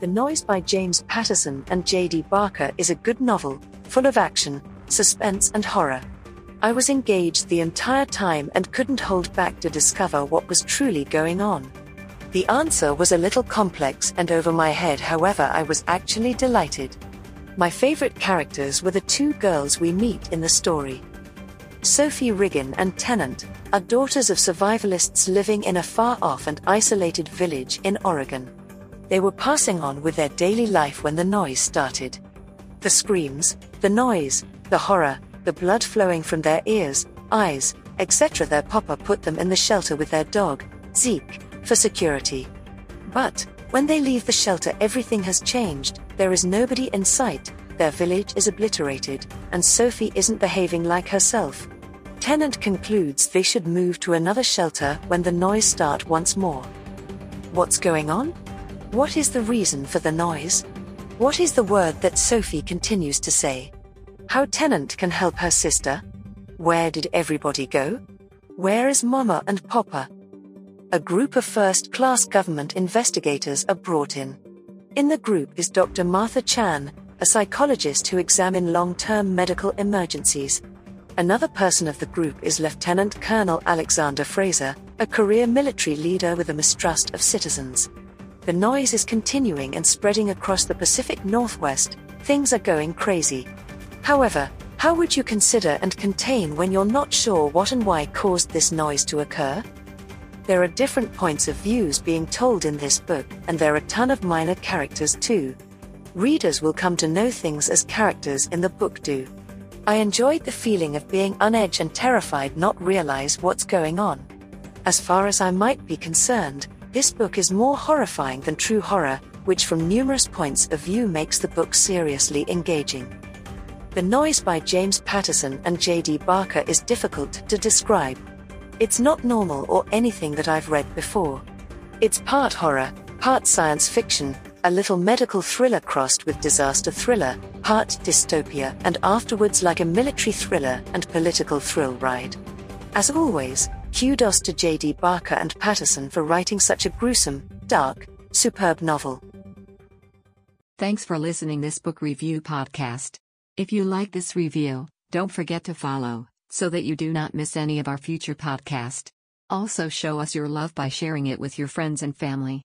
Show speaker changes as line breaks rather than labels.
The Noise by James Patterson and J.D. Barker is a good novel, full of action, suspense, and horror. I was engaged the entire time and couldn't hold back to discover what was truly going on. The answer was a little complex and over my head, however, I was actually delighted. My favorite characters were the two girls we meet in the story. Sophie Riggin and Tennant are daughters of survivalists living in a far off and isolated village in Oregon. They were passing on with their daily life when the noise started. The screams, the noise, the horror, the blood flowing from their ears, eyes, etc. Their papa put them in the shelter with their dog, Zeke, for security. But, when they leave the shelter, everything has changed, there is nobody in sight, their village is obliterated, and Sophie isn't behaving like herself. Tennant concludes they should move to another shelter when the noise start once more. What's going on? What is the reason for the noise? What is the word that Sophie continues to say? How Tennant can help her sister? Where did everybody go? Where is Mama and Papa? a group of first class government investigators are brought in. In the group is Dr. Martha Chan, a psychologist who examine long term medical emergencies. Another person of the group is Lieutenant Colonel Alexander Fraser, a career military leader with a mistrust of citizens. The noise is continuing and spreading across the Pacific Northwest, things are going crazy. However, how would you consider and contain when you're not sure what and why caused this noise to occur? There are different points of views being told in this book, and there are a ton of minor characters too. Readers will come to know things as characters in the book do. I enjoyed the feeling of being on edge and terrified not realize what's going on. As far as I might be concerned, this book is more horrifying than true horror, which from numerous points of view makes the book seriously engaging. The Noise by James Patterson and J.D. Barker is difficult to describe. It's not normal or anything that I've read before. It's part horror, part science fiction, a little medical thriller crossed with disaster thriller, part dystopia, and afterwards like a military thriller and political thrill ride. As always, kudos to J.D. Barker and Patterson for writing such a gruesome, dark, superb novel.
Thanks for listening this book review podcast. If you like this review, don't forget to follow so that you do not miss any of our future podcast. Also show us your love by sharing it with your friends and family.